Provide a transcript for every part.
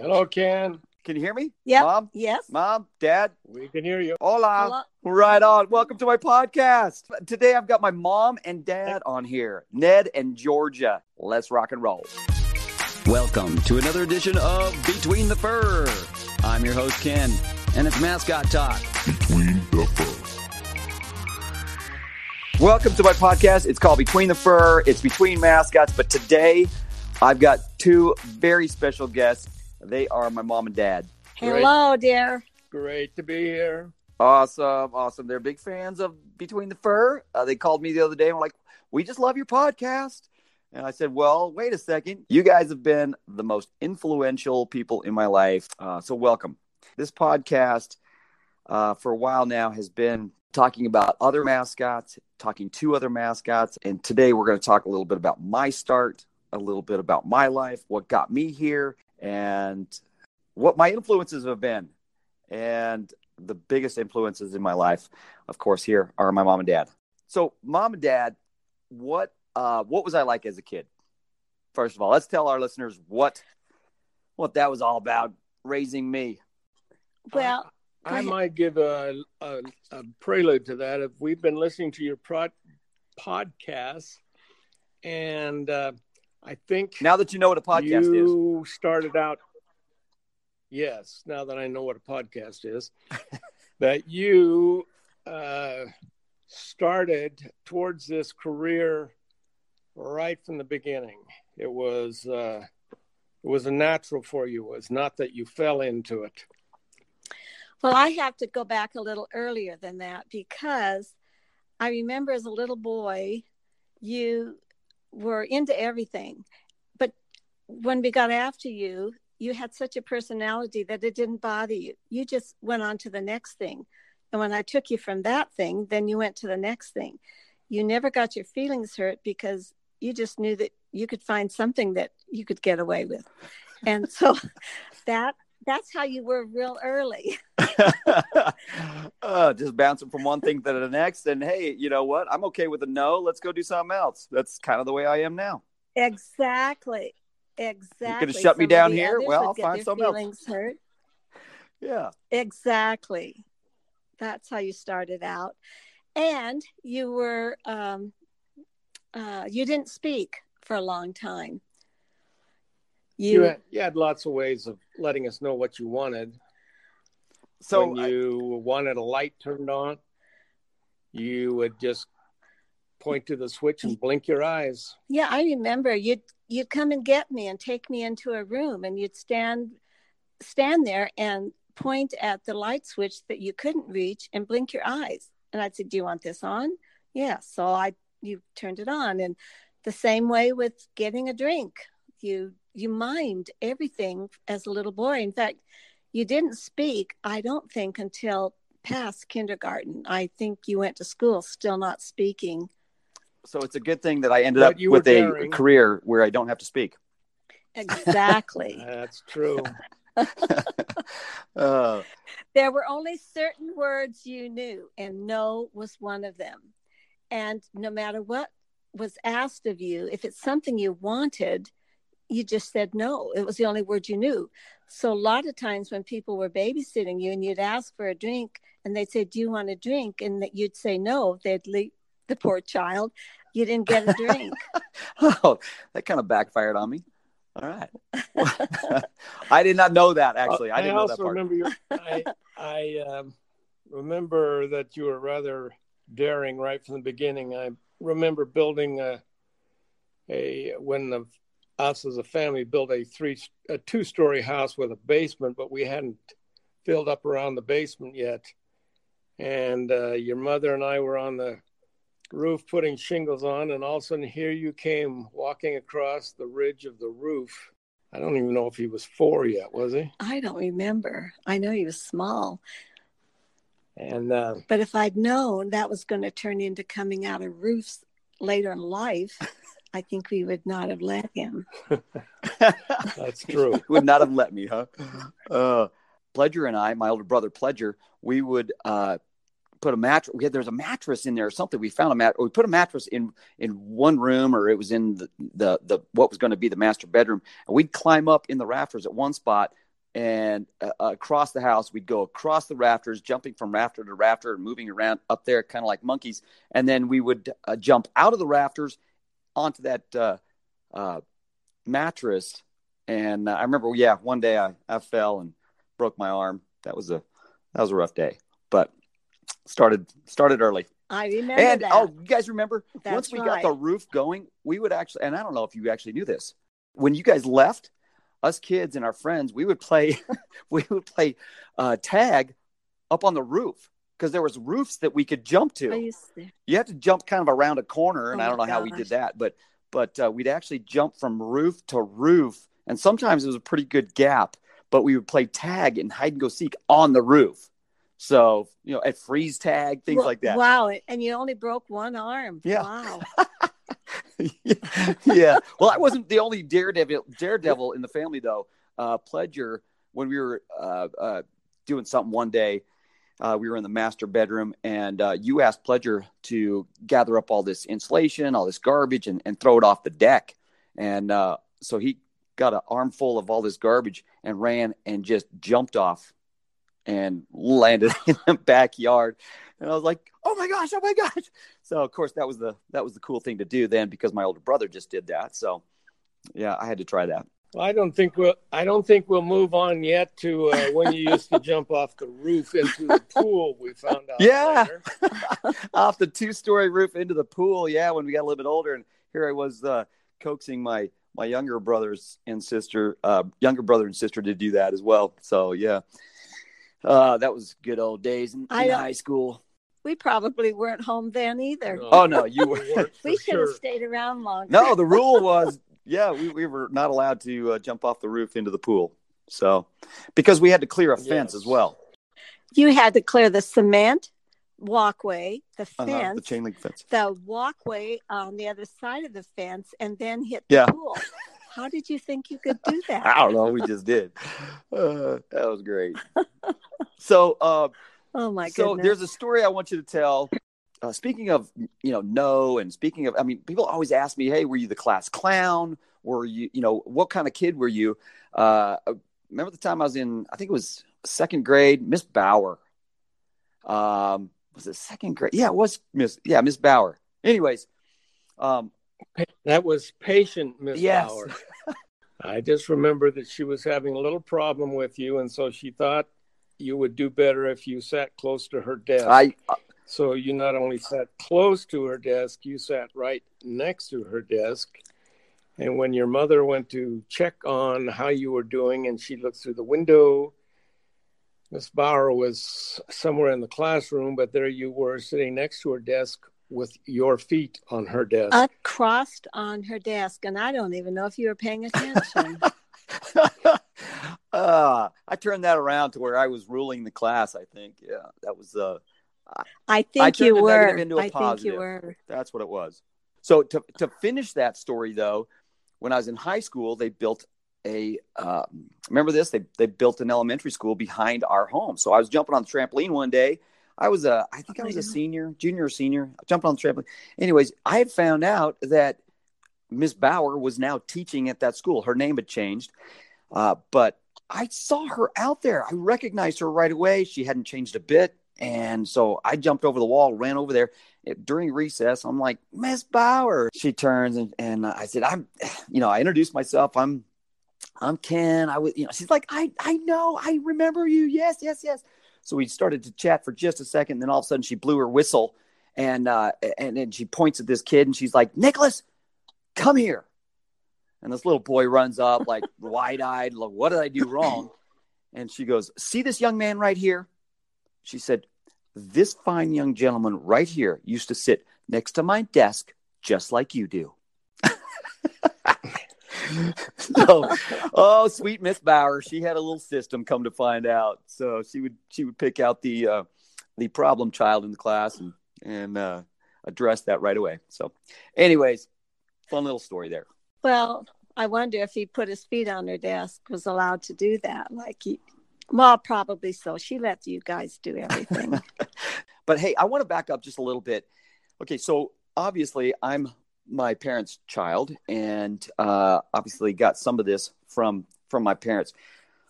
Hello, Ken. Can you hear me? Yeah. Mom? Yes. Mom? Dad? We can hear you. Hola. Hello. Right on. Welcome to my podcast. Today I've got my mom and dad on here, Ned and Georgia. Let's rock and roll. Welcome to another edition of Between the Fur. I'm your host, Ken, and it's Mascot Talk. Between the Fur. Welcome to my podcast. It's called Between the Fur. It's between mascots, but today I've got two very special guests. They are my mom and dad. Hello, dear. Great to be here. Awesome, awesome. They're big fans of Between the Fur. Uh, they called me the other day and were like, "We just love your podcast." And I said, "Well, wait a second. You guys have been the most influential people in my life, uh, so welcome." This podcast, uh, for a while now, has been talking about other mascots, talking to other mascots, and today we're going to talk a little bit about my start, a little bit about my life, what got me here, and what my influences have been. And the biggest influences in my life, of course, here are my mom and dad. So, mom and dad, what uh, what was I like as a kid? First of all, let's tell our listeners what what that was all about raising me. Well, Go I might give a, a, a prelude to that. If we've been listening to your prod, podcast, and uh, I think Now that you know what a podcast is, you started out. Yes, now that I know what a podcast is, that you uh, started towards this career right from the beginning. It was uh, it was a natural for you. It was not that you fell into it. well, I have to go back a little earlier than that because I remember as a little boy, you were into everything. But when we got after you, you had such a personality that it didn't bother you. You just went on to the next thing. And when I took you from that thing, then you went to the next thing. You never got your feelings hurt because you just knew that you could find something that you could get away with. And so that that's how you were real early. uh, just bouncing from one thing to the next. And hey, you know what? I'm okay with a no. Let's go do something else. That's kind of the way I am now. Exactly. Exactly. You Gonna shut me Some of down here? Well, I'll find something else. hurt. Yeah. Exactly. That's how you started out. And you were um uh you didn't speak for a long time. You You, had, you had lots of ways of letting us know what you wanted. So when I- you wanted a light turned on, you would just point to the switch and blink your eyes. yeah, I remember you'd you'd come and get me and take me into a room and you'd stand stand there and point at the light switch that you couldn't reach and blink your eyes. And I'd say, Do you want this on? Yeah. So I you turned it on. And the same way with getting a drink. You you mimed everything as a little boy. In fact, you didn't speak, I don't think, until past kindergarten. I think you went to school still not speaking. so it's a good thing that I ended But up with a daring. career where I don't have to speak. Exactly. That's true. uh, there were only certain words you knew, and no was one of them. And no matter what was asked of you, if it's something you wanted, you just said no. It was the only word you knew. So a lot of times when people were babysitting you and you'd ask for a drink and they'd say, Do you want a drink? And that you'd say no, they'd leave the poor child. You didn't get a drink. oh, that kind of backfired on me. All right. I did not know that actually. I didn't know also that part. remember your, I, I um, remember that you were rather daring right from the beginning. I remember building a, a when the, us as a family built a three a two story house with a basement, but we hadn't filled up around the basement yet. And uh, your mother and I were on the roof putting shingles on, and all of a sudden here you came walking across the ridge of the roof. I don't even know if he was four yet, was he? I don't remember. I know he was small, And uh, but if I'd known that was going to turn into coming out of roofs later in life, I think we would not have let him. that's true. would not have let me, huh? Uh, Pledger and I, my older brother Pledger, we would uh, put a mattress. We had there's a mattress in there or something. We found a mat. We put a mattress in in one room, or it was in the the, the what was going to be the master bedroom, and we'd climb up in the rafters at one spot, and uh, across the house. We'd go across the rafters, jumping from rafter to rafter and moving around up there, kind of like monkeys. And then we would uh, jump out of the rafters onto that uh, uh mattress. And I remember, yeah, one day I, I fell and broke my arm. That was a that was a rough day, but started started early. I remember and that. oh, you guys remember That's once we right. got the roof going, we would actually, and I don't know if you actually knew this, when you guys left, us kids and our friends, we would play, we would play uh, tag up on the roof because there was roofs that we could jump to. To. You have to jump kind of around a corner, and Oh I don't know how we did that, but but uh, we'd actually jump from roof to roof, and sometimes it was a pretty good gap. But we would play tag and hide and go seek on the roof. So you know, at freeze tag, things Wa- like that. Wow, and you only broke one arm. Yeah. Wow. yeah. Well, I wasn't the only daredevil daredevil in the family though. Uh Pledger, when we were uh, uh doing something one day, uh, we were in the master bedroom and uh, you asked Pledger to gather up all this insulation, all this garbage and, and throw it off the deck. And uh, so he got an armful of all this garbage and ran and just jumped off and landed in the backyard. And I was like, "Oh my gosh! Oh my gosh!" So of course that was the that was the cool thing to do then because my older brother just did that. So yeah, I had to try that. Well, I don't think we'll. I don't think we'll move on yet to uh, when you used to jump off the roof into the pool. We found out. Yeah. Off the two story roof into the pool. Yeah, when we got a little bit older, and here I was uh, coaxing my my younger brothers and sister, uh, younger brother and sister to do that as well. So yeah, uh, that was good old days in, in high school. We probably weren't home then either. Oh no, you were. we should have sure. stayed around longer. No, the rule was, yeah, we, we were not allowed to uh, jump off the roof into the pool. So, because we had to clear a fence Yes. as well, You had to clear the cement walkway, the uh-huh, fence, the chain link fence. the walkway on the other side of the fence, and then hit Yeah. the pool. How did you think you could do that? I don't know. We just did. Uh, that was great. So, uh, Oh my god! so goodness! there's a story I want you to tell. Uh, speaking of, you know, no, and speaking of, I mean, people always ask me, "Hey, were you the class clown? Were you, you know, what kind of kid were you?" Uh, remember the time I was in, I think it was second grade, Miss Bauer. Um, was it second grade? Yeah, it was Miss, yeah, Miss Bauer. Anyways, um, That was patient, Miss Yes. Bauer. I just remember that she was having a little problem with you, and so she thought you would do better if you sat close to her desk. I, So you not only sat close to her desk, you sat right next to her desk. And when your mother went to check on how you were doing and she looked through the window, Miss Bauer was somewhere in the classroom, but there you were sitting next to her desk with your feet on her desk. Uh, crossed on her desk, and I don't even know if you were paying attention. uh, I turned that around to where I was ruling the class. I think, yeah, that was uh, I think turned you were. into a I think you were. that's what it was. So to to finish that story though, when I was in high school, they built a um, remember this? They they built an elementary school behind our home. So I was jumping on the trampoline one day. I was a I think I was a senior, junior or senior, jumping on the trampoline. Anyways, I had found out that Miss Bauer was now teaching at that school. Her name had changed, uh, but I saw her out there. I recognized her right away. She hadn't changed a bit. And so I jumped over the wall, ran over there It- during recess. I'm like, Miss Bauer. She turns and, and I said, I'm, you know, I introduced myself. I'm, I'm Ken. I was, you know, she's like, I, I know, I remember you. Yes, yes, yes. So we started to chat for just a second. Then all of a sudden she blew her whistle and, uh, and then she points at this kid and she's like, Nicholas, come here. And this little boy runs up like wide eyed, like, what did I do wrong? And she goes, See this young man right here? She said, This fine young gentleman right here used to sit next to my desk just like you do. so, oh, sweet Miss Bauer, she had a little system come to find out. So she would she would pick out the uh, the problem child in the class and and uh, address that right away. So, anyways, fun little story there. Well, I wonder if he put his feet on her desk, was allowed to do that. Like he, well, probably so. She let you guys do everything. But hey, I want to back up just a little bit. Okay, so obviously I'm my parents' child, and uh, obviously got some of this from from my parents.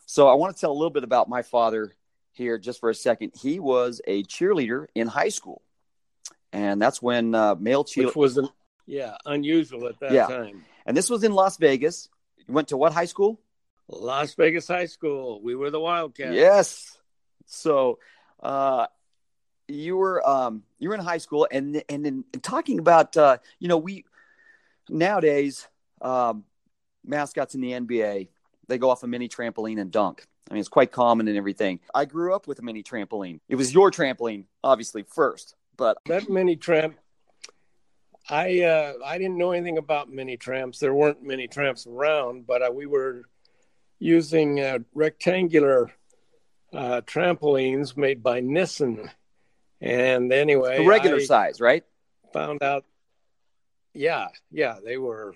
So I want to tell a little bit about my father here just for a second. He was a cheerleader in high school, and that's when uh, male cheerleader was an, yeah unusual at that Yeah. time. And this was in Las Vegas. You went to what high school? Las Vegas High School. We were the Wildcats. Yes. So, uh, you were um, you were in high school, and and in, in talking about uh, you know we nowadays um, mascots in the NBA they go off a mini trampoline and dunk. I mean, it's quite common and everything. I grew up with a mini trampoline. It was your trampoline, obviously first, but That mini tramp. I uh, I didn't know anything about mini tramps. There weren't many tramps around, but uh, we were using uh, rectangular uh, trampolines made by Nissen. And anyway, the regular I size, right? found out. Yeah, yeah, they were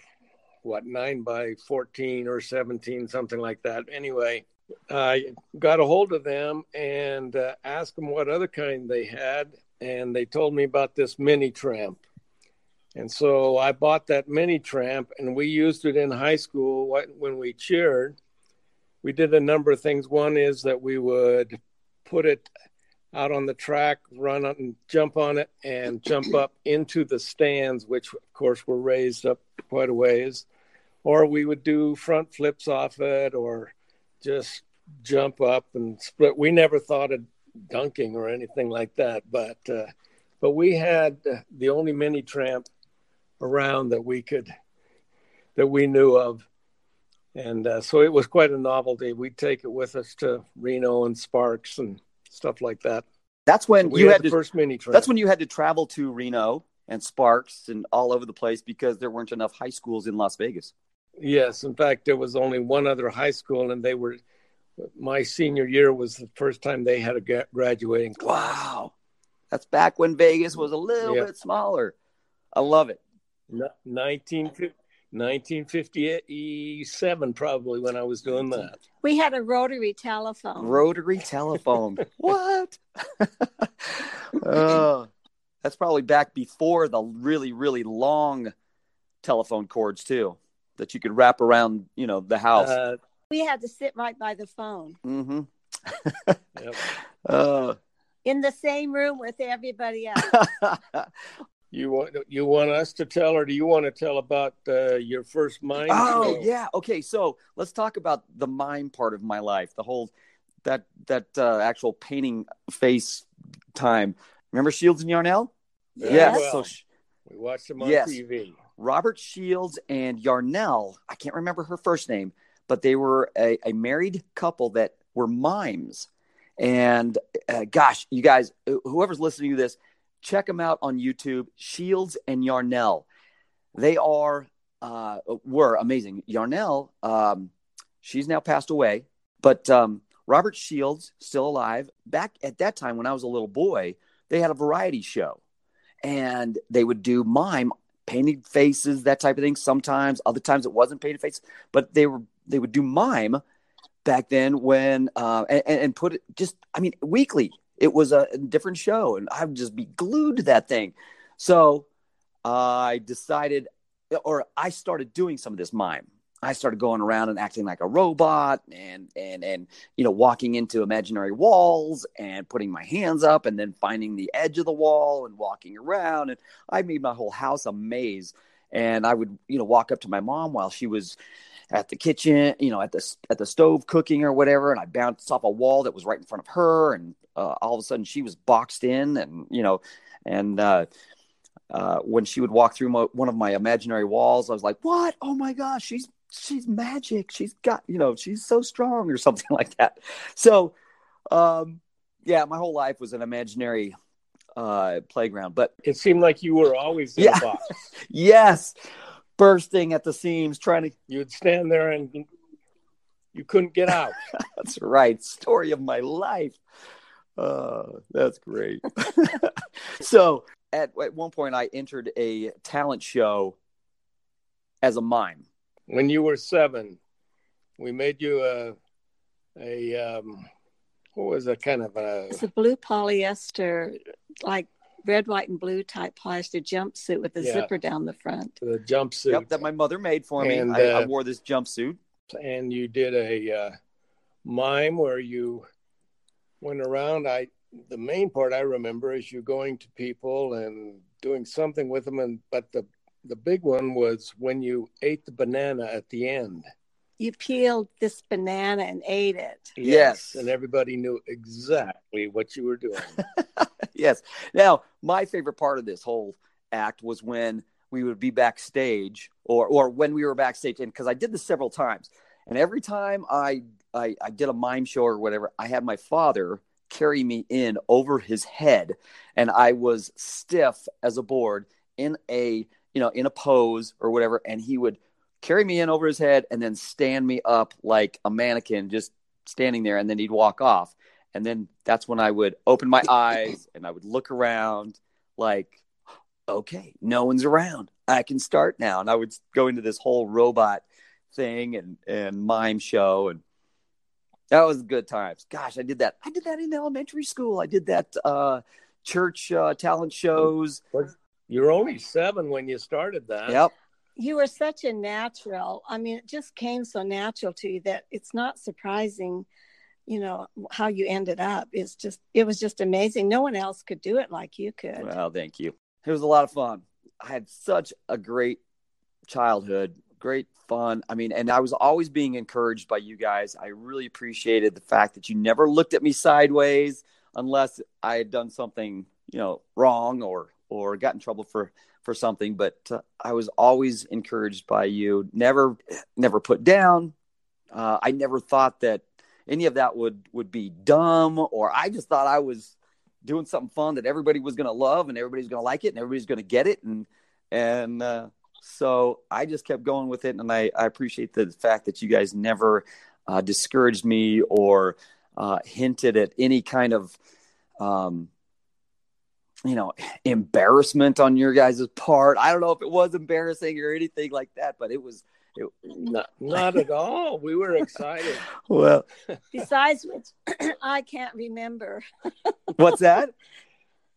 what nine by fourteen or seventeen, something like that. Anyway, I got a hold of them and uh, asked them what other kind they had, and they told me about this mini tramp. And so I bought that mini tramp, and we used it in high school when we cheered. We did a number of things. One is that we would put it out on the track, run and jump on it, and jump up into the stands, which of course were raised up quite a ways. Or we would do front flips off it, or just jump up and split. We never thought of dunking or anything like that, but uh, but we had the only mini tramp around that we could that we knew of, and uh, so it was quite a novelty. We'd take it with us to Reno and Sparks and stuff like that. That's when we you had, had the to. first mini tramp. That's when you had to travel to Reno and Sparks and all over the place because there weren't enough high schools in Las Vegas. Yes, in fact, there was only one other high school, and they were. My senior year was the first time they had a graduating class. Wow. That's back when Vegas was a little Yeah. bit smaller. I love it. N- 19, 1957, probably when I was doing that. We had a rotary telephone. Rotary telephone. what? oh, that's probably back before the really, really long telephone cords, too, that you could wrap around, you know, the house. Uh, we had to sit right by the phone mm-hmm. yep. Uh, in the same room with everybody else. You want you want us to tell, or do you want to tell about uh, your first mime? Oh show? yeah. Okay. So let's talk about the mime part of my life. The whole that that uh, actual painting face time. Remember Shields and Yarnell? Very Yes. well. So Sh- we watched them on Yes. TV. Robert Shields and Yarnell. I can't remember her first name, but they were a, a married couple that were mimes. And uh, gosh, you guys, whoever's listening to this, check them out on YouTube. Shields and Yarnell. They are uh, were amazing. Yarnell, um, she's now passed away, but um, Robert Shields still alive. Back at that time when I was a little boy, they had a variety show, and they would do mime painted faces, that type of thing. Sometimes, other times it wasn't painted faces, but they were they would do mime back then when uh, and, and put it just I mean weekly. It was a different show, and I would just be glued to that thing. So uh, I decided, or I started doing some of this mime. I started going around and acting like a robot, and and and you know walking into imaginary walls and putting my hands up, and then finding the edge of the wall and walking around, and I made my whole house a maze. And I would you know walk up to my mom while she was at the kitchen, you know, at the at the stove cooking or whatever, and I bounced off a wall that was right in front of her, and uh, all of a sudden she was boxed in, and you know, and uh, uh, when she would walk through my, one of my imaginary walls, I was like, "What? Oh my gosh, she's she's magic. She's got you know, she's so strong," or something like that. So, um, yeah, my whole life was an imaginary uh, playground, but It seemed like you were always in Yeah. a box. yes, bursting at the seams, trying to You'd stand there and you couldn't get out. That's right. Story of my life. Uh, that's great. so at, at one point, I entered a talent show as a mime. when you were seven, we made you a a um, what was a kind of a It's a blue polyester, like red, white, and blue type polyester jumpsuit with a Yeah. zipper down the front. the jumpsuit, Yep, that my mother made for me. And, I, I uh, wore this jumpsuit. and you did a uh, mime where you went around. I the main part I remember is you going to people and doing something with them, and but the the big one was when you ate the banana at the end. You peeled this banana and ate it. Yes. and everybody knew exactly what you were doing. yes. Now, my favorite part of this whole act was when we would be backstage or or when we were backstage and because I did this several times. And every time I, I I did a mime show or whatever, I had my father carry me in over his head and I was stiff as a board in a you know in a pose or whatever and he would carry me in over his head and then stand me up like a mannequin just standing there and then he'd walk off and then that's when I would open my eyes and I would look around like okay, no one's around. I can start now. And I would go into this whole robot thing and, and mime show. And that was good times. Gosh, I did that. I did that in elementary school. I did that uh, church uh, talent shows. You were only seven when you started that. Yep. You were such a natural. I mean, it just came so natural to you that it's not surprising, you know, how you ended up. It's just, it was just amazing. No one else could do it like you could. Well, thank you. It was a lot of fun. I had such a great childhood, great fun. I mean, and I was always being encouraged by you guys. I really appreciated the fact that you never looked at me sideways unless I had done something, you know, wrong or or got in trouble for for something. But uh, I was always encouraged by you. Never never put down. Uh, I never thought that any of that would would be dumb, or I just thought I was doing something fun that everybody was going to love and everybody's going to like it and everybody's going to get it and and uh, so I just kept going with it and I, I appreciate the fact that you guys never uh, discouraged me or uh, hinted at any kind of um, you know embarrassment on your guys' part. I don't know if it was embarrassing or anything like that, but it was it, not, not at all. We were excited. well, besides which, I can't remember. what's that?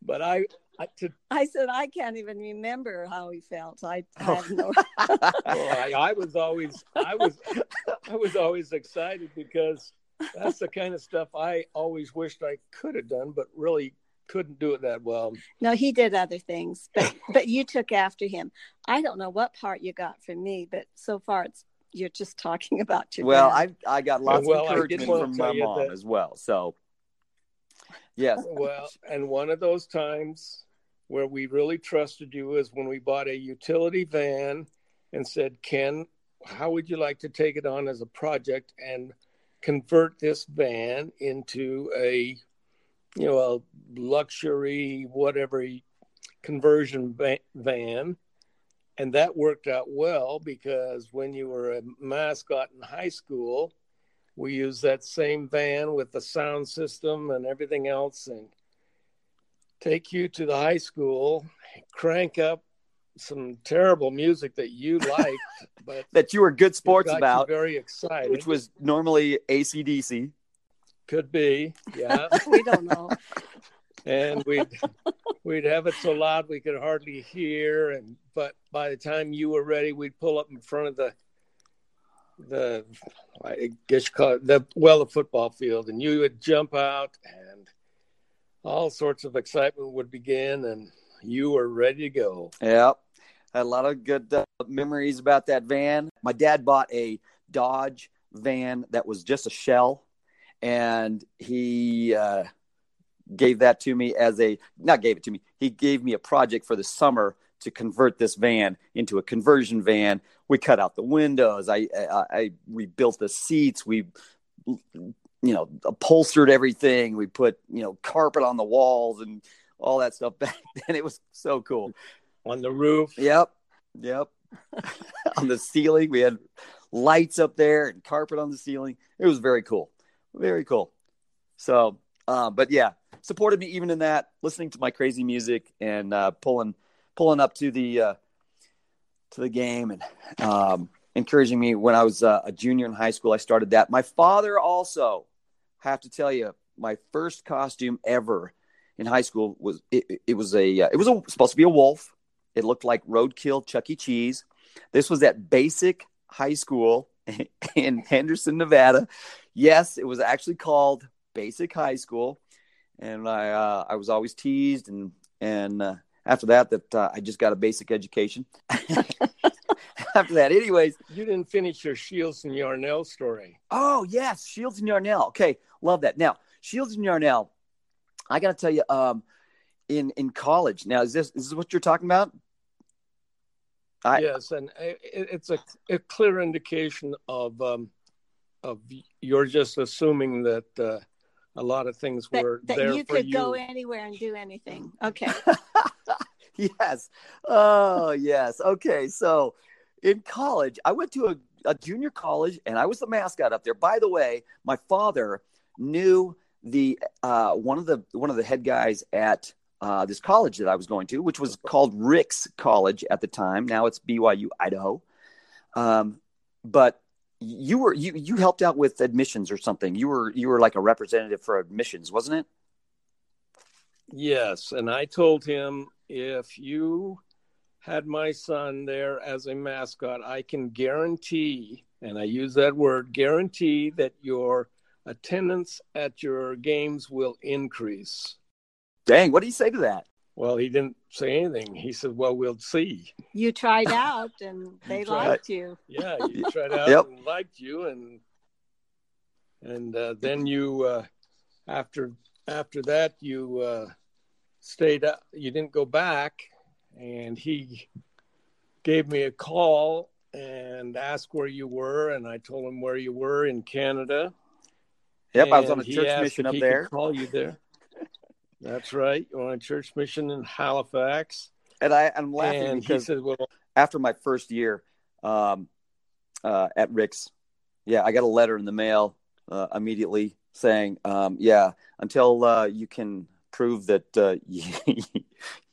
But I, I, to, I said I can't even remember how he felt. I, I oh. have no. well, I, I was always, I was, I was always excited because that's the kind of stuff I always wished I could have done, but really couldn't do it that well. No, he did other things, but but you took after him. I don't know what part you got from me, but so far it's you're just talking about your. Well, dad. I I got lots Well, of I encouragement from my mom that- as well. So, yes, Well, and one of those times where we really trusted you is when we bought a utility van and said, Ken, how would you like to take it on as a project and convert this van into a, you know, a luxury, whatever conversion van? And that worked out well because when you were a mascot in high school, we used that same van with the sound system and everything else and take you to the high school, crank up some terrible music that you liked, but that you were good sports about, very excited. which was normally ACDC. Could be, yeah. we don't know. and we'd we'd have it so loud we could hardly hear and but by the time you were ready we'd pull up in front of the the i guess you call it the well the football field and you would jump out and all sorts of excitement would begin and you were ready to go Yep. Had a lot of good uh, memories about that van. My dad bought a Dodge van that was just a shell, and he uh, gave that to me as a not gave it to me. He gave me a project for the summer to convert this van into a conversion van. We cut out the windows. I, I, I we built the seats. We you know upholstered everything. We put you know carpet on the walls and all that stuff back then. It was so cool. on the roof Yep. Yep. on the ceiling, we had lights up there and carpet on the ceiling. It was very cool. Very cool. So, uh, but yeah, supported me even in that, listening to my crazy music and uh, pulling pulling up to the uh, to the game and um, encouraging me when I was uh, a junior in high school. I started that. My father also, have to tell you, my first costume ever in high school was it, it was a uh, it was a, supposed to be a wolf. It looked like roadkill Chuck E. Cheese. This was at basic high school in Henderson, Nevada. Yes, it was actually called Basic High School, and I uh, I was always teased, and and uh, after that, that uh, I just got a basic education. after that, anyways, You didn't finish your Shields and Yarnell story. Oh yes, Shields and Yarnell. Okay, love that. Now Shields and Yarnell, I got to tell you, um, in in college. Now is this is this what you're talking about? I, yes, and it, it's a, a clear indication of um, of you're just assuming that uh, a lot of things That, were that there you for could you. go anywhere and do anything. Okay. yes. Oh, yes. Okay. So in college, I went to a, a junior college and I was the mascot up there. By the way, my father knew the uh, one of the one of the head guys at uh, this college that I was going to, which was called Ricks College at the time. Now it's BYU Idaho. Um, but you were you you helped out with admissions or something. You were you were like a representative for admissions, wasn't it? Yes, and I told him if you had my son there as a mascot, I can guarantee, and I use that word, guarantee that your attendance at your games will increase. Dang, what do you say to that? Well, he didn't say anything. He said, "Well, we'll see." You tried out and they tried. liked you. Yeah, you tried out Yep. and liked you, and and uh, then you uh, after after that you uh, stayed up. You didn't go back, and he gave me a call and asked where you were, and I told him where you were in Canada. Yep, I was on a church mission up there. Call you there. That's right. You're on a church mission in Halifax, And I, I'm laughing and he because said, "Well, after my first year um, uh, at Ricks, yeah, I got a letter in the mail uh, immediately saying, um, yeah, until uh, you can prove that uh,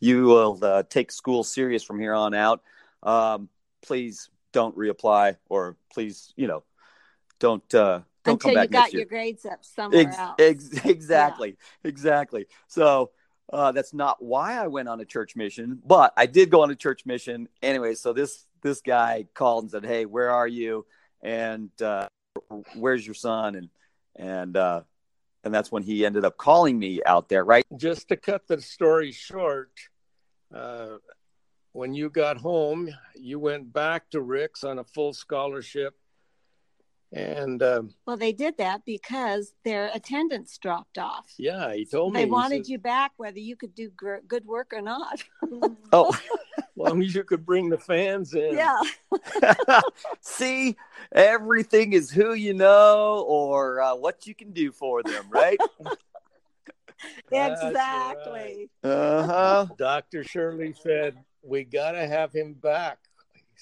you will uh, take school serious from here on out, um, please don't reapply or please, you know, don't uh, don't Until come back you got next year. your grades up somewhere Ex- else. ex- exactly, exactly. So uh, that's not why I went on a church mission, but I did go on a church mission anyway. So this this guy called and said, "Hey, where are you? And uh, where's your son?" And and uh, and that's when he ended up calling me out there. Right? just to cut the story short, uh, when you got home, you went back to Ricks on a full scholarship, and um, Well, they did that because their attendance dropped off. yeah, he told me They wanted says, you back whether you could do gr- good work or not. Oh, as long as you could bring the fans in. yeah. see, everything is who you know or uh, what you can do for them, right? That's exactly. uh huh. Dr. Shirley said, We got to have him back.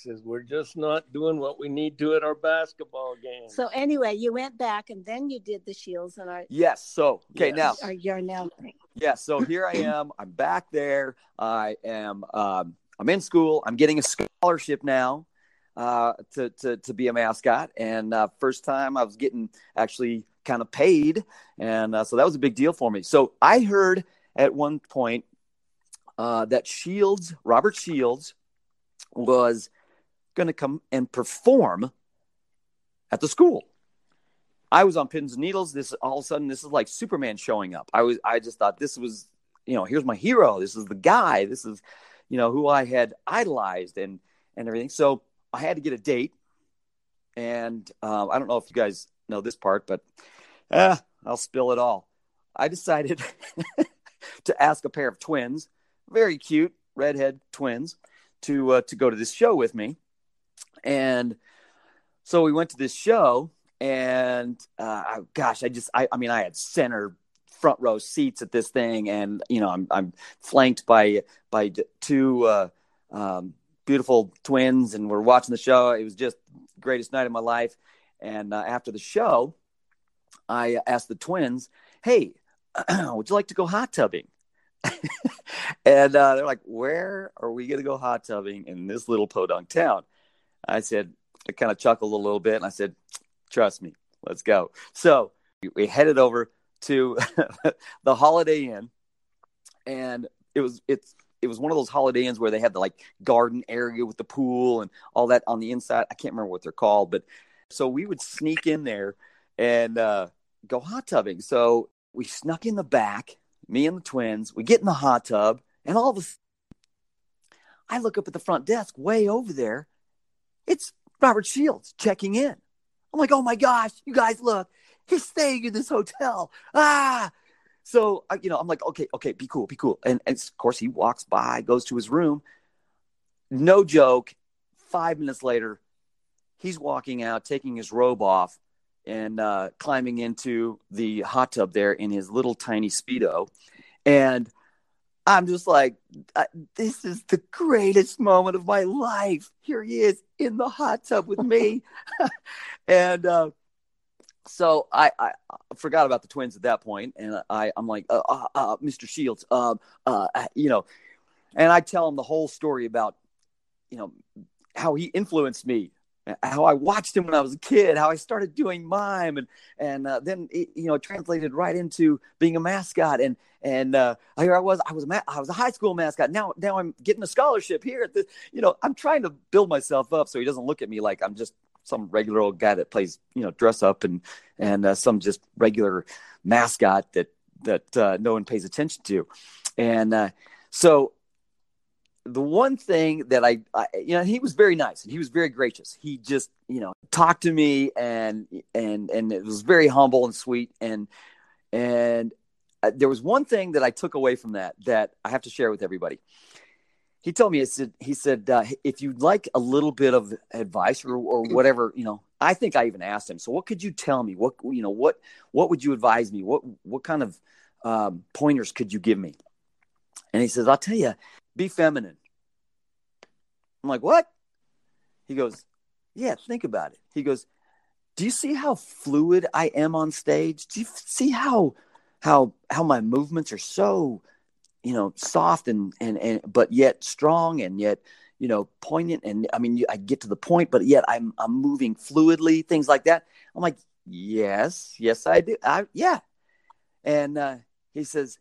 He says, We're just not doing what we need to at our basketball game. So anyway, you went back and then you did the shields and our Yes. So okay, Yes. now our Yarnell thing. Yeah, so here I am. I'm back there. I am. Um, I'm in school. I'm getting a scholarship now uh, to, to to be a mascot. And uh, first time I was getting actually kind of paid, and uh, so that was a big deal for me. So I heard at one point uh, that Shields, Robert Shields, was going to come and perform at the school. I was on pins and needles. This all of a sudden, this is like Superman showing up. I was, I just thought this was, you know, here's my hero. This is the guy. This is, you know, who I had idolized and and everything. So I had to get a date, and um, I don't know if you guys know this part, but uh, I'll spill it all. I decided to ask a pair of twins, very cute redhead twins, to uh, to go to this show with me, and so we went to this show and uh, gosh, I just, I, I mean, I had center front row seats at this thing, and you know, I'm, I'm flanked by by two uh, um, beautiful twins, and we're watching the show. It was just greatest night of my life. And uh, after the show, I asked the twins, "Hey, would you like to go hot tubbing?" and uh, they're like, "Where are we going to go hot tubbing in this little podunk town?" I said, I kind of chuckled a little bit, and I said, trust me let's go so we headed over to the holiday inn and it was it's it was one of those holiday inns where they had the like garden area with the pool and all that on the inside i can't remember what they're called but So we would sneak in there and uh, go hot tubbing. So we snuck in the back, me and the twins. We get in the hot tub, and all of a sudden, I look up at the front desk way over there. It's Robert Shields checking in. I'm like, oh my gosh, you guys look, he's staying in this hotel. Ah. So, you know, I'm like, okay, okay, be cool, be cool. And, and of course, he walks by, goes to his room. No joke. Five minutes later, he's walking out, taking his robe off, and uh, climbing into the hot tub there in his little tiny Speedo. And I'm just like, this is the greatest moment of my life. Here he is in the hot tub with me. and uh, so I, I, forgot about the twins at that point, and I, I'm like, uh, uh, uh Mr. Shields, um, uh, you know, and I tell him the whole story about, you know, how he influenced me how I watched him when I was a kid, how I started doing mime, and and uh, then it, you know translated right into being a mascot, and and uh, here I was, I was a ma- I was a high school mascot. Now now I'm getting a scholarship here at the, you know, I'm trying to build myself up so he doesn't look at me like I'm just some regular old guy that plays, you know, dress up and and uh, some just regular mascot that that uh, no one pays attention to, and uh, so the one thing that I, I, you know, he was very nice and he was very gracious. He just, you know, talked to me and and and it was very humble and sweet and and uh, there was one thing that I took away from that that I have to share with everybody. He told me, he said, he said, uh, if you'd like a little bit of advice or, or whatever, you know, I think I even asked him. So what could you tell me? What, you know, what, what would you advise me? What, what kind of um, pointers could you give me? And he says, I'll tell you, be feminine. I'm like, what? He goes, yeah, think about it. He goes, do you see how fluid I am on stage? Do you see how how how my movements are so, you know, soft and and and but yet strong and yet you know poignant and I mean I get to the point, but yet I'm I'm moving fluidly, things like that. I'm like, yes, yes I do. I yeah, and uh, he says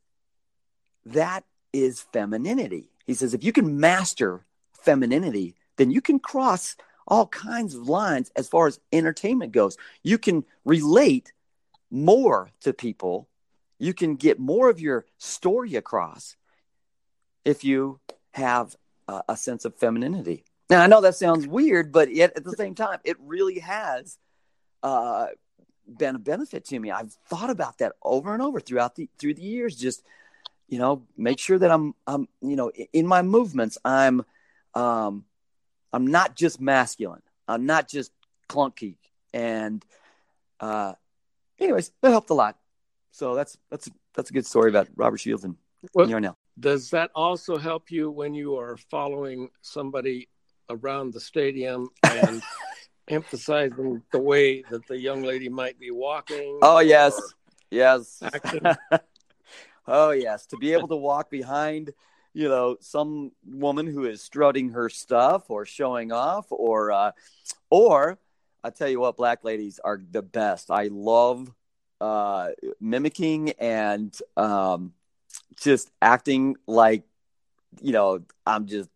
that is femininity. He says if you can master femininity, then you can cross all kinds of lines as far as entertainment goes. You can relate more to people. You can get more of your story across if you have a, a sense of femininity. Now, I know that sounds weird, but yet at the same time, it really has uh, been a benefit to me. I've thought about that over and over throughout the through the years. Just you know, make sure that I'm, I'm, you know, in my movements, I'm um, I'm not just masculine. I'm not just clunky. And uh, anyways, that helped a lot. So that's that's that's a good story about Robert Shields and well, Yarnell. Does that also help you when you are following somebody around the stadium and emphasizing the way that the young lady might be walking? Oh yes, yes. oh yes, to be able to walk behind you know some woman who is strutting her stuff or showing off or uh, or I tell you what, black ladies are the best. I love uh, mimicking and um, just acting like you know I'm just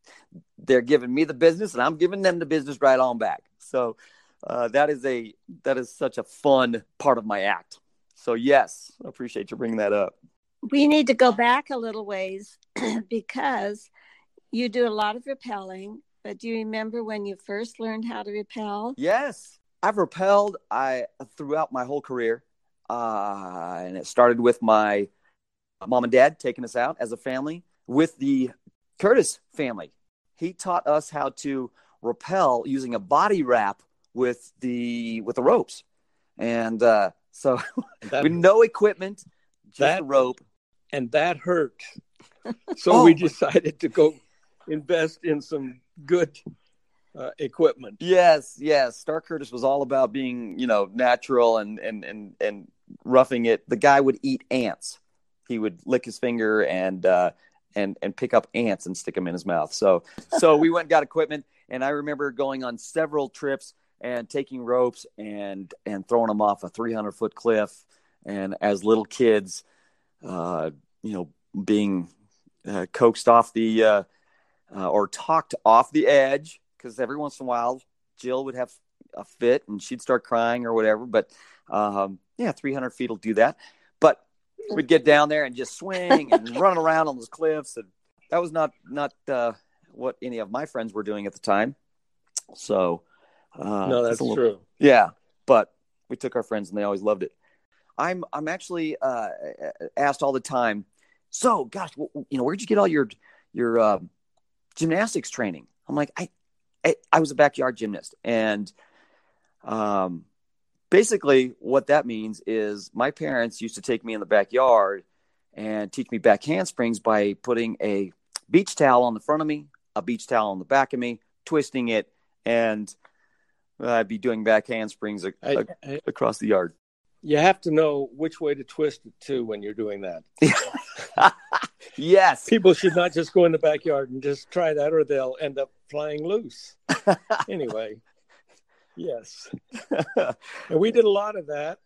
they're giving me the business and I'm giving them the business right on back. So uh, that is a that is such a fun part of my act. So yes, I appreciate you bringing that up. We need to go back a little ways because you do a lot of rappelling. But do you remember when you first learned how to rappel? Yes, I've rappelled I throughout my whole career, uh, and it started with my mom and dad taking us out as a family with the Curtis family. He taught us how to rappel using a body wrap with the with the ropes, and uh, so that, with no equipment, just that, a rope, and that hurt so oh. we decided to go invest in some good uh, equipment. Yes, yes. Star Curtis was all about being, you know, natural and and and and roughing it. The guy would eat ants. He would lick his finger and uh, and and pick up ants and stick them in his mouth. So so we went and got equipment, and I remember going on several trips and taking ropes and and throwing them off a 300 foot cliff. And as little kids, uh, you know, being uh, coaxed off the uh, uh, or talked off the edge because every once in a while Jill would have a fit and she'd start crying or whatever. But um, yeah, 300 feet will do that. But we'd get down there and just swing and run around on those cliffs. And that was not, not uh, what any of my friends were doing at the time. So, uh, no, that's little, true. Yeah. But we took our friends and they always loved it. I'm, I'm actually uh, asked all the time. So, gosh, you know, where'd you get all your, your uh, gymnastics training? I'm like, I, I, I was a backyard gymnast and, um, basically what that means is my parents used to take me in the backyard and teach me back handsprings by putting a beach towel on the front of me, a beach towel on the back of me, twisting it, and I'd be doing back handsprings a- I, I, across the yard. You have to know which way to twist it too when you're doing that. yes. People should not just go in the backyard and just try that, or they'll end up flying loose. anyway. Yes. and we did a lot of that.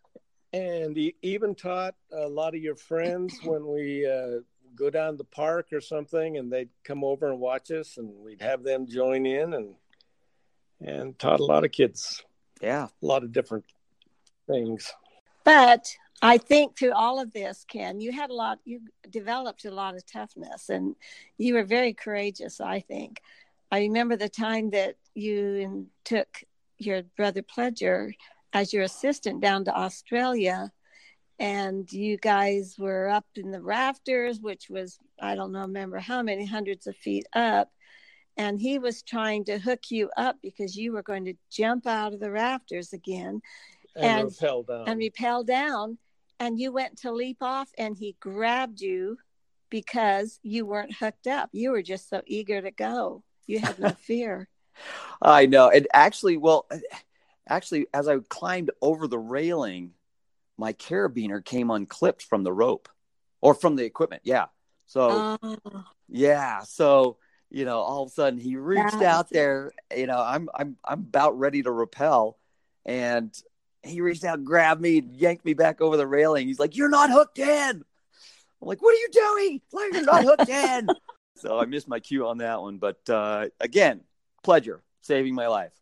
And he even taught a lot of your friends when we uh, go down the park or something and they'd come over and watch us and we'd have them join in and and taught a lot of kids. Yeah. A lot of different things. But I think through all of this, Ken, you had a lot, you developed a lot of toughness and you were very courageous, I think. I remember the time that you took your brother Pledger as your assistant down to Australia. And you guys were up in the rafters, which was, I don't know, remember how many hundreds of feet up. And he was trying to hook you up because you were going to jump out of the rafters again and, and rappel down. And down. And you went to leap off, and he grabbed you because you weren't hooked up. You were just so eager to go. You had no fear. I know. And actually, well, actually, as I climbed over the railing, my carabiner came unclipped from the rope or from the equipment. Yeah. So, uh, yeah. So, you know, all of a sudden he reached out there, you know, I'm, I'm, I'm about ready to rappel and he reached out, grabbed me, yanked me back over the railing. He's like, you're not hooked in. I'm like, what are you doing? Like, you're not hooked in. so I missed my cue on that one. But uh, again, Pledger, saving my life.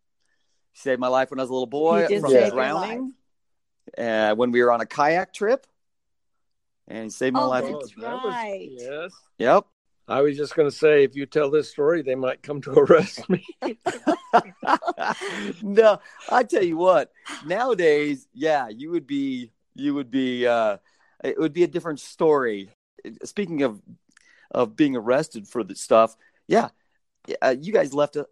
He saved my life when I was a little boy from drowning. Uh, when we were on a kayak trip, and he saved my oh, life. That's right. Yes. Yep. I was just going to say, if you tell this story, they might come to arrest me. no, I tell you what. Nowadays, yeah, you would be, you would be, uh, it would be a different story. Speaking of, of being arrested for the stuff, yeah, uh, you guys left a,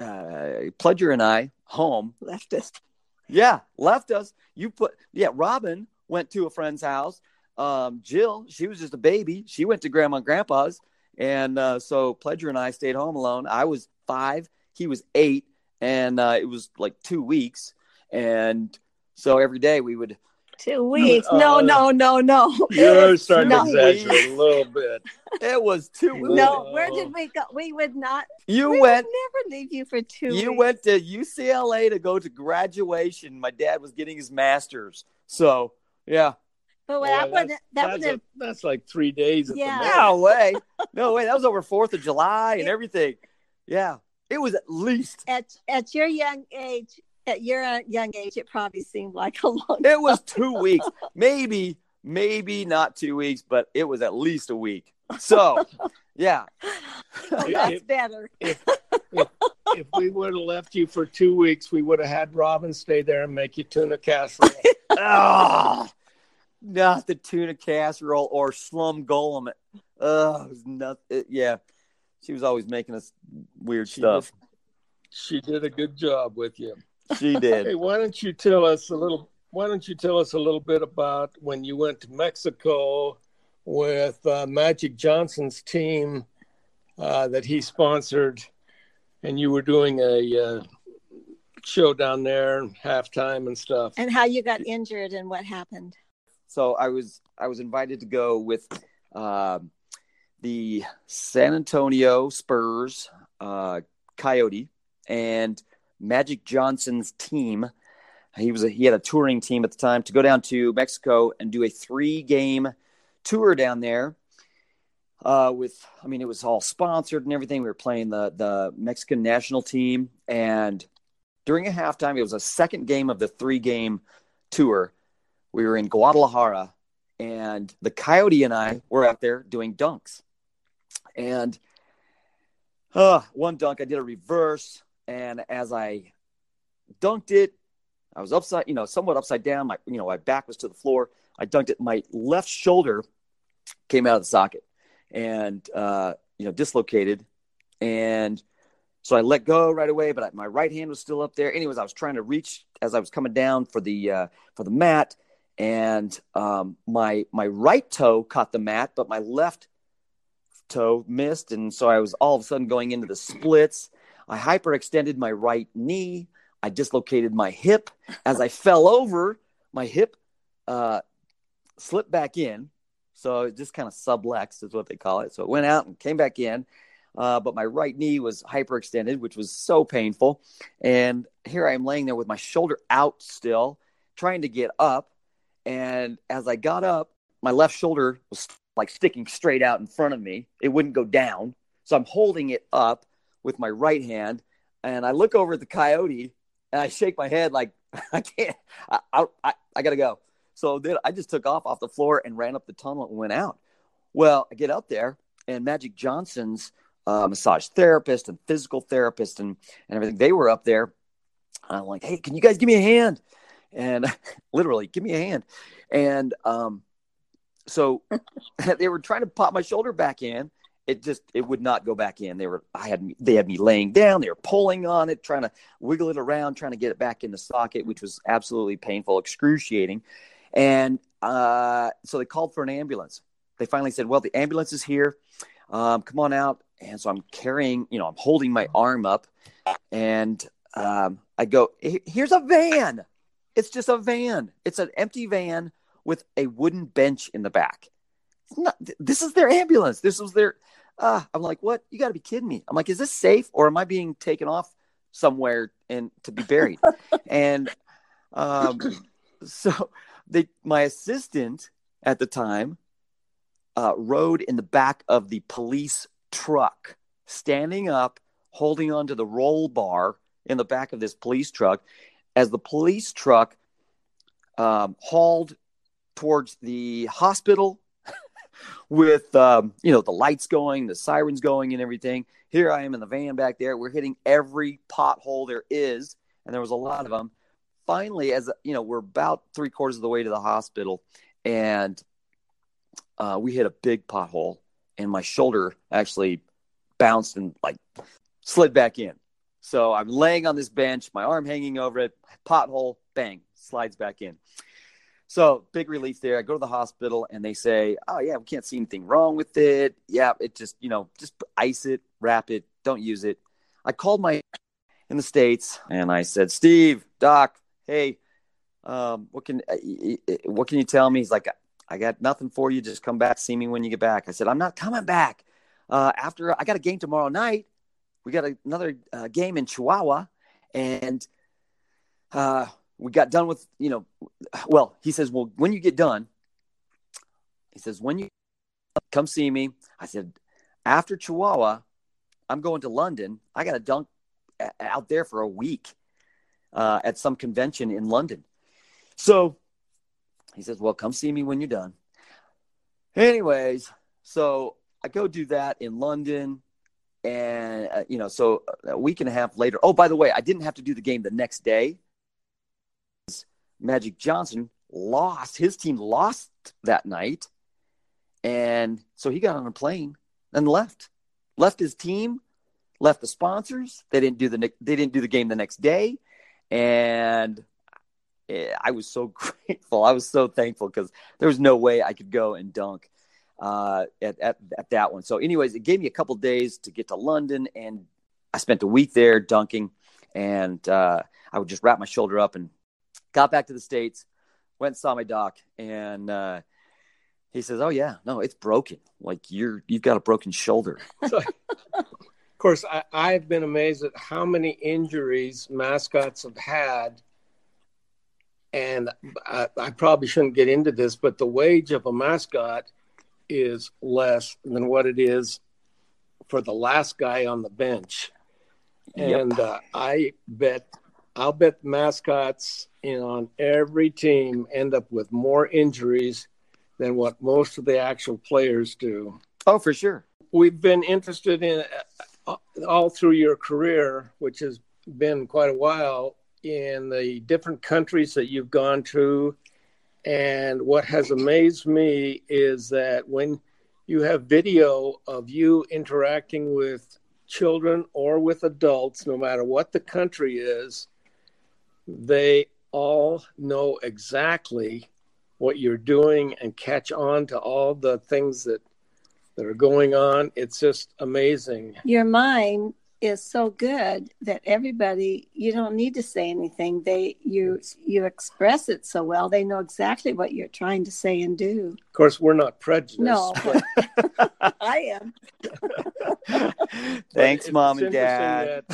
uh, Pledger and I home. Left us. Yeah, left us. You put yeah. Robin went to a friend's house. Um, Jill, she was just a baby. She went to grandma and grandpa's, and uh, so Pledger and I stayed home alone. I was five. He was eight, and uh, it was like two weeks. And so every day we would Two weeks. No, uh, no, no, no. You're starting to exaggerate a little bit. It was two weeks. No, where did we go? We would not. You we went. never leave you for two. You weeks. went to UCLA to go to graduation. My dad was getting his master's. So yeah. But well, that wasn't. That was a, that's like three days. Yeah. No way. No way. That was over Fourth of July and everything. Yeah. It was at least at at your young age at your uh, young age, it probably seemed like a long. It was two weeks, maybe, maybe not two weeks, but it was at least a week. So, yeah, well, that's if, better. If, if, if, we would have left you for two weeks, we would have had Robin stay there and make you tuna casserole. oh, not the tuna casserole or slumgullion. Oh, not, it, yeah. She was always making us weird she stuff. Did, she did a good job with you. She did. Hey, why don't you tell us a little? Why don't you tell us a little bit about when you went to Mexico with uh, Magic Johnson's team uh, that he sponsored, and you were doing a uh, show down there, halftime and stuff, and how you got injured and what happened. So I was I was invited to go with uh, the San Antonio Spurs uh, Coyote and Magic Johnson's team. He was a, he had a touring team at the time to go down to Mexico and do a three game tour down there. Uh, with I mean it was all sponsored and everything. We were playing the the Mexican national team and during a halftime. It was a second game of the three game tour. We were in Guadalajara, and the Coyote and I were out there doing dunks. And uh, one dunk, I did a reverse, and as I dunked it, I was upside, you know, somewhat upside down. My, you know, my back was to the floor. I dunked it. My left shoulder came out of the socket, and uh, you know, dislocated. And so I let go right away, but I, my right hand was still up there. Anyways, I was trying to reach as I was coming down for the uh, for the mat, and um, my my right toe caught the mat, but my left toe missed, and so I was all of a sudden going into the splits. I hyperextended my right knee. I dislocated my hip as I fell over. My hip uh, slipped back in, so it just kind of subluxed is what they call it. So it went out and came back in. Uh, but my right knee was hyperextended, which was so painful. And here I am laying there with my shoulder out still, trying to get up. And as I got up, my left shoulder was like sticking straight out in front of me. It wouldn't go down. So I'm holding it up with my right hand. And I look over at the coyote and I shake my head like, I can't, I, I, I, got to go. So then I just took off off the floor and ran up the tunnel and went out. Well, I get out there and Magic Johnson's uh, massage therapist and physical therapist and, and everything, they were up there. I'm like, hey, can you guys give me a hand? And literally, give me a hand. And um, so they were trying to pop my shoulder back in. It just it would not go back in. They were I had they had me laying down. They were pulling on it, trying to wiggle it around, trying to get it back in the socket, which was absolutely painful, excruciating. And uh, so they called for an ambulance. They finally said, "Well, the ambulance is here. Um, come on out." And so I'm carrying, you know, I'm holding my arm up, and um, I go, "Here's a van. It's just a van. It's an empty van with a wooden bench in the back. Not, this is their ambulance. This was their. Uh, I'm like, what? You got to be kidding me. I'm like, is this safe or am I being taken off somewhere and to be buried? and um, so they, my assistant at the time uh, rode in the back of the police truck, standing up, holding onto the roll bar in the back of this police truck, as the police truck um, hauled towards the hospital with um, you know the lights going, the sirens going, and everything. Here I am in the van back there. We're hitting every pothole there is, and there was a lot of them. Finally, as you know, we're about three quarters of the way to the hospital, and uh, we hit a big pothole, and my shoulder actually bounced and like slid back in. So I'm laying on this bench, my arm hanging over it, pothole, bang, slides back in. So big relief there. I go to the hospital and they say, "Oh yeah, we can't see anything wrong with it. Yeah, it just you know just ice it, wrap it, don't use it." I called my in the states and I said, "Steve, Doc, hey, um, what can uh, what can you tell me?" He's like, "I got nothing for you. Just come back, see me when you get back." I said, "I'm not coming back. Uh, after I got a game tomorrow night. We got a, another uh, game in Chihuahua, and." Uh, we got done with, you know, well, he says, well, when you get done, he says, when you come see me, I said, after Chihuahua, I'm going to London. I got to dunk out there for a week uh, at some convention in London. So he says, well, come see me when you're done. Anyways, so I go do that in London. And, uh, you know, so a week and a half later, oh, by the way, I didn't have to do the game the next day Magic Johnson lost. His team lost that night. And so he got on a plane and left. Left his team, left the sponsors. They didn't do the they didn't do the game the next day. And I was so grateful. I was so thankful because there was no way I could go and dunk uh, at, at, at that one. So, anyways, it gave me a couple days to get to London, and I spent a week there dunking. And uh, I would just wrap my shoulder up and got back to the states, went and saw my doc, and uh, he says, "Oh yeah, no, it's broken. Like you're you've got a broken shoulder." of course, I, I've been amazed at how many injuries mascots have had. And I, I probably shouldn't get into this, but the wage of a mascot is less than what it is for the last guy on the bench. And yep. uh, I bet I'll bet mascots in on every team end up with more injuries than what most of the actual players do. Oh, for sure. We've been interested in uh, all through your career, which has been quite a while, in the different countries that you've gone to. And what has amazed me is that when you have video of you interacting with children or with adults, no matter what the country is, they all know exactly what you're doing and catch on to all the things that that are going on. It's just amazing. Your mind is so good that everybody you don't need to say anything. They you you express it so well. They know exactly what you're trying to say and do. Of course we're not prejudiced no. i am. Thanks mom and dad.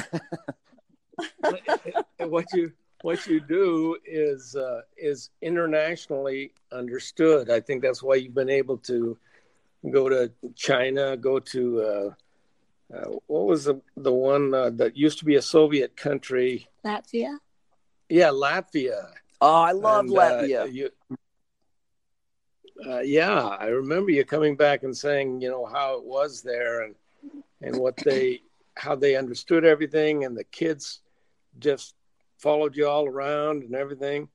what you what you do is uh, is internationally understood. I think that's why you've been able to go to China, go to uh, uh, what was the the one uh, that used to be a Soviet country? Latvia. Yeah, Latvia. Oh, I love and, uh, Latvia. You, uh, yeah, I remember you coming back and saying, you know, how it was there and and what they how they understood everything and the kids just followed you all around and everything.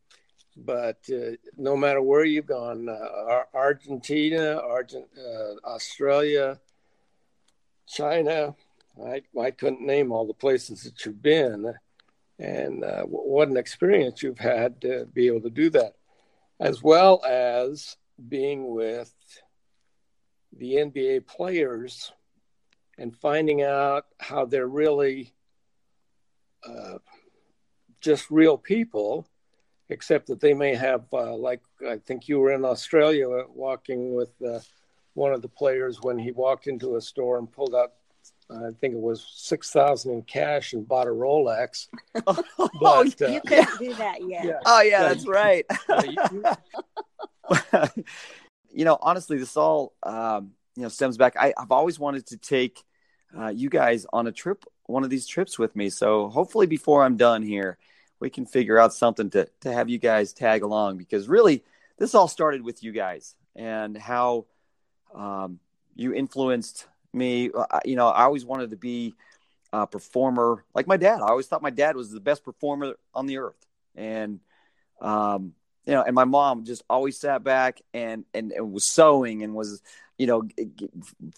But uh, no matter where you've gone, uh, Argentina, Argent, uh, Australia, China, I, I couldn't name all the places that you've been. And uh, what an experience you've had to be able to do that, as well as being with the NBA players and finding out how they're really uh, just real people, except that they may have, uh, like I think you were in Australia walking with uh, one of the players when he walked into a store and pulled out, I think it was six thousand in cash and bought a Rolex. but, oh, you uh, couldn't do that yet. Yeah. Oh yeah, that's right. you know, honestly, this all um, you know stems back. I, have always wanted to take uh, you guys on a trip, one of these trips with me. So hopefully, before I'm done here, we can figure out something to to have you guys tag along because really this all started with you guys and how um, you influenced me. You know, I always wanted to be a performer like my dad. I always thought my dad was the best performer on the earth, and um, you know, and my mom just always sat back and and, and was sewing and was you know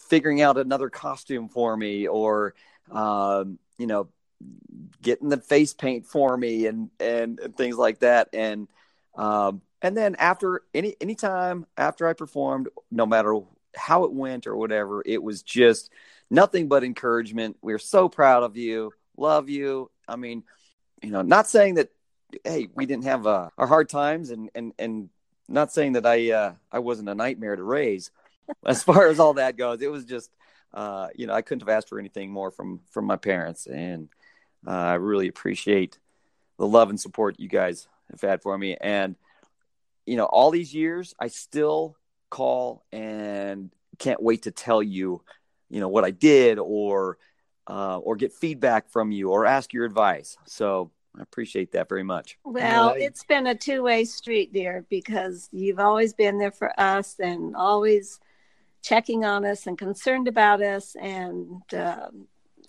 figuring out another costume for me or um, you know getting the face paint for me and and, and things like that and um and then after any anytime after I performed no matter how it went or whatever it was just nothing but encouragement. We're so proud of you. Love you. I mean you know not saying that hey we didn't have uh, our hard times and and and not saying that I uh I wasn't a nightmare to raise. As far as all that goes it was just uh, you know, I couldn't have asked for anything more from from my parents, and uh, I really appreciate the love and support you guys have had for me. And, you know, all these years, I still call and can't wait to tell you, you know, what I did or, uh, or get feedback from you or ask your advice. So I appreciate that very much. Well, it's been a two way street, dear, because you've always been there for us and always checking on us and concerned about us and uh,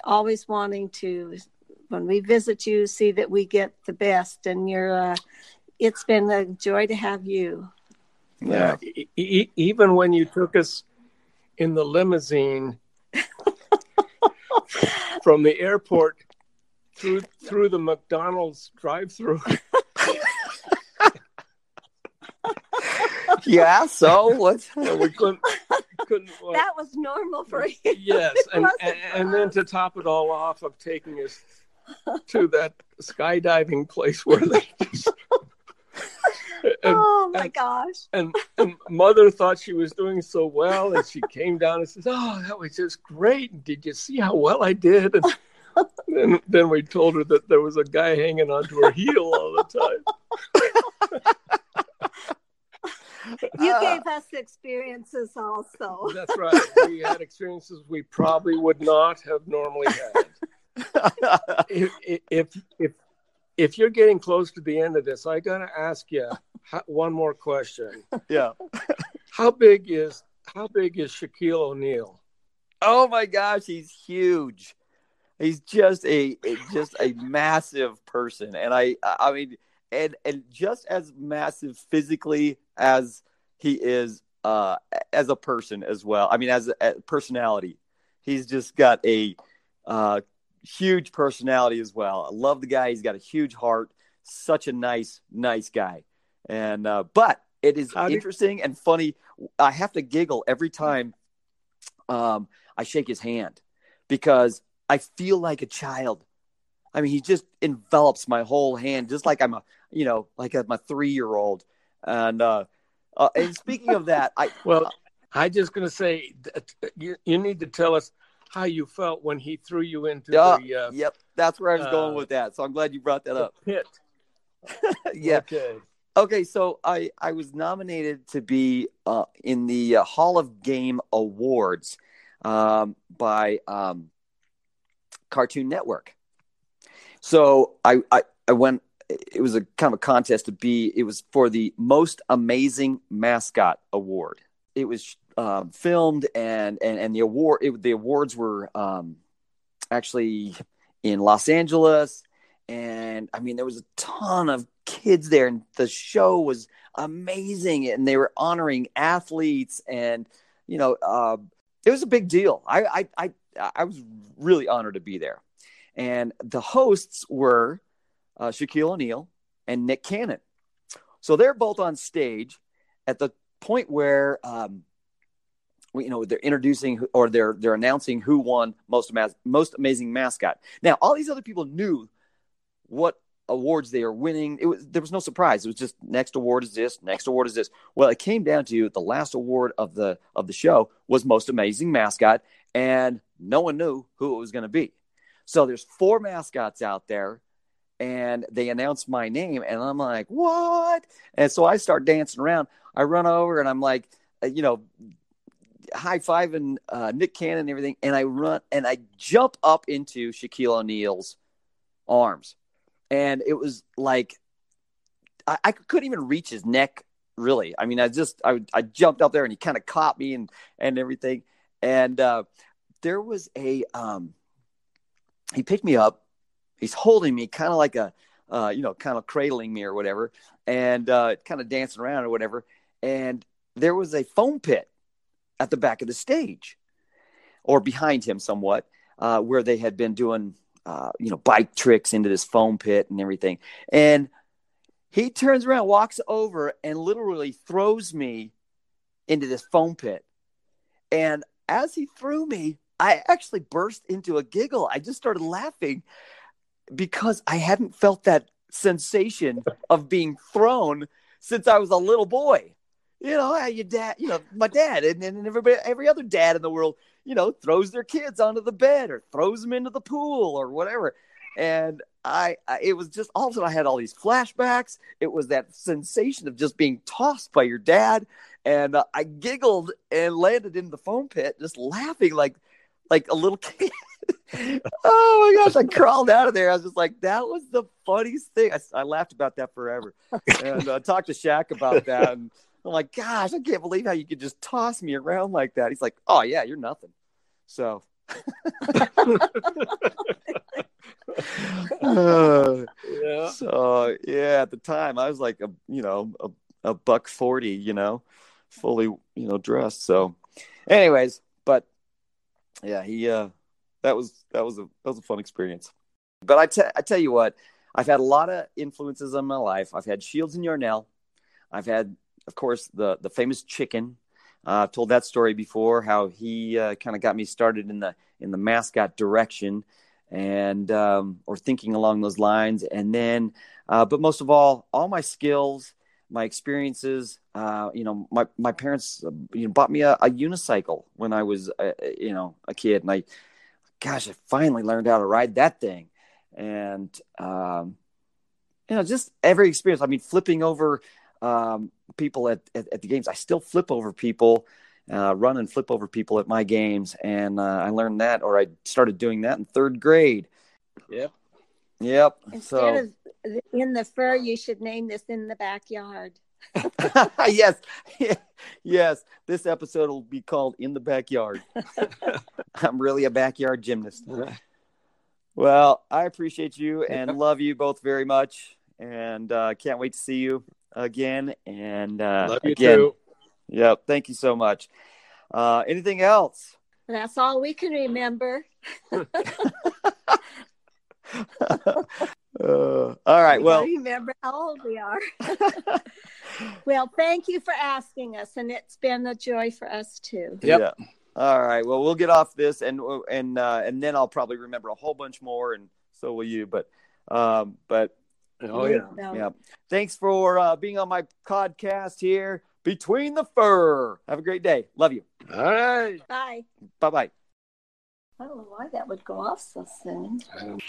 always wanting to when we visit you, see that we get the best. And you're, uh, it's been a joy to have you. Yeah. yeah. E- even when you took us in the limousine from the airport through through the McDonald's drive-through. yeah. So what? we couldn't. couldn't uh, that was normal for you. Yes, and and, and then to top it all off, of taking us to that skydiving place where they just. And, oh my and, gosh! And, and mother thought she was doing so well, and she came down and says, "Oh, that was just great! Did you see how well I did?" And then, then we told her that there was a guy hanging onto her heel all the time. you gave us experiences also. That's right. We had experiences we probably would not have normally had if if if if you're getting close to the end of this, I gotta ask you one more question. Yeah. how big is how big is Shaquille O'Neal? Oh my gosh, he's huge. He's just a just a massive person, and I I mean, and and just as massive physically as he is uh as a person as well. I mean, as a, a personality, he's just got a uh huge personality as well. I love the guy. He's got a huge heart. Such a nice, nice guy. And uh, but it is How interesting and funny. I have to giggle every time um, I shake his hand because I feel like a child. I mean, he just envelops my whole hand, just like I'm a, you know, like I'm a three year old. And uh, uh, and speaking of that, I well, uh, I just gonna say you, you need to tell us how you felt when he threw you into uh, the. Uh, yep, that's where I was going uh, with that. So I'm glad you brought that up. Pit. yeah. Okay. Okay, so I I was nominated to be uh, in the uh, Hall of Game Awards um, by um, Cartoon Network. So I, I I went. It was a kind of a contest to be. It was for the most amazing mascot award. It was um, filmed and and and the award it, the awards were um, actually in Los Angeles, and I mean there was a ton of kids there, and the show was amazing, and they were honoring athletes, and you know uh, it was a big deal. I I I, I was really honored to be there, and the hosts were uh, Shaquille O'Neal and Nick Cannon, so they're both on stage at the point where um, you know they're introducing or they're they're announcing who won most most amazing mascot. Now all these other people knew what awards they are winning. It was there was no surprise. It was just next award is this, next award is this. Well, it came down to the last award of the of the show was most amazing mascot, and no one knew who it was going to be. So there's four mascots out there, and they announced my name, and I'm like, what? And so I start dancing around. I run over and I'm like, uh, you know, high fiving uh, Nick Cannon and everything, and I run and I jump up into Shaquille O'Neal's arms, and it was like I, I couldn't even reach his neck. Really, I mean, I just I I jumped up there and he kind of caught me and and everything, and uh, there was a um, he picked me up. He's holding me kind of like a uh, you know, kind of cradling me or whatever, and uh, kind of dancing around or whatever. And there was a foam pit at the back of the stage or behind him somewhat, uh, where they had been doing, uh, you know, bike tricks into this foam pit and everything. And he turns around, walks over, and literally throws me into this foam pit. And as he threw me, I actually burst into a giggle. I just started laughing because I hadn't felt that sensation of being thrown since I was a little boy you know, your dad, you know, my dad and, and everybody, every other dad in the world, you know, throws their kids onto the bed or throws them into the pool or whatever. And I, I, it was just all of a sudden I had all these flashbacks. It was that sensation of just being tossed by your dad. And uh, I giggled and landed in the foam pit, just laughing like, like a little kid. oh my gosh, I crawled out of there. I was just like, that was the funniest thing. I, I laughed about that forever. And I uh, talked to Shaq about that. And, I'm like, gosh, I can't believe how you could just toss me around like that. He's like, oh yeah, you're nothing. So. uh, yeah. So yeah, at the time I was like a you know a, a buck forty, you know, fully you know dressed. So, anyways, but yeah, he uh that was that was a that was a fun experience. But I, te- I tell you what, I've had a lot of influences in my life. I've had Shields and Yarnell. I've had of course, the the famous chicken. Uh, I've told that story before. How he uh, kind of got me started in the in the mascot direction, and um, or thinking along those lines. And then, uh, but most of all, all my skills, my experiences. Uh, you know, my my parents uh, you know bought me a, a unicycle when I was uh, you know a kid, and I, gosh, I finally learned how to ride that thing, and um, you know, just every experience. I mean, flipping over um, people at, at, at, the games. I still flip over people, uh, run and flip over people at my games. And uh, I learned that, or I started doing that in third grade. Yep. Yep. Instead so of in the fur, you should name this in the backyard. yes, yes. This episode will be called "In the Backyard." I'm really a backyard gymnast. Well, I appreciate you and love you both very much, and uh, can't wait to see you again. And uh, Love you again, too. yep. Thank you so much. Uh, anything else? That's all we can remember. Uh, all right. We Well, remember how old we are. well, thank you for asking us, and it's been a joy for us too. Yep. Yeah. All right. Well, we'll get off this, and and uh, and then I'll probably remember a whole bunch more, and so will you. But um, but Oh yeah. No. yeah. Thanks for uh, being on my podcast here, Between the Fur. Have a great day. Love you. All right. Bye. Bye bye. I don't know why that would go off so soon. I don't-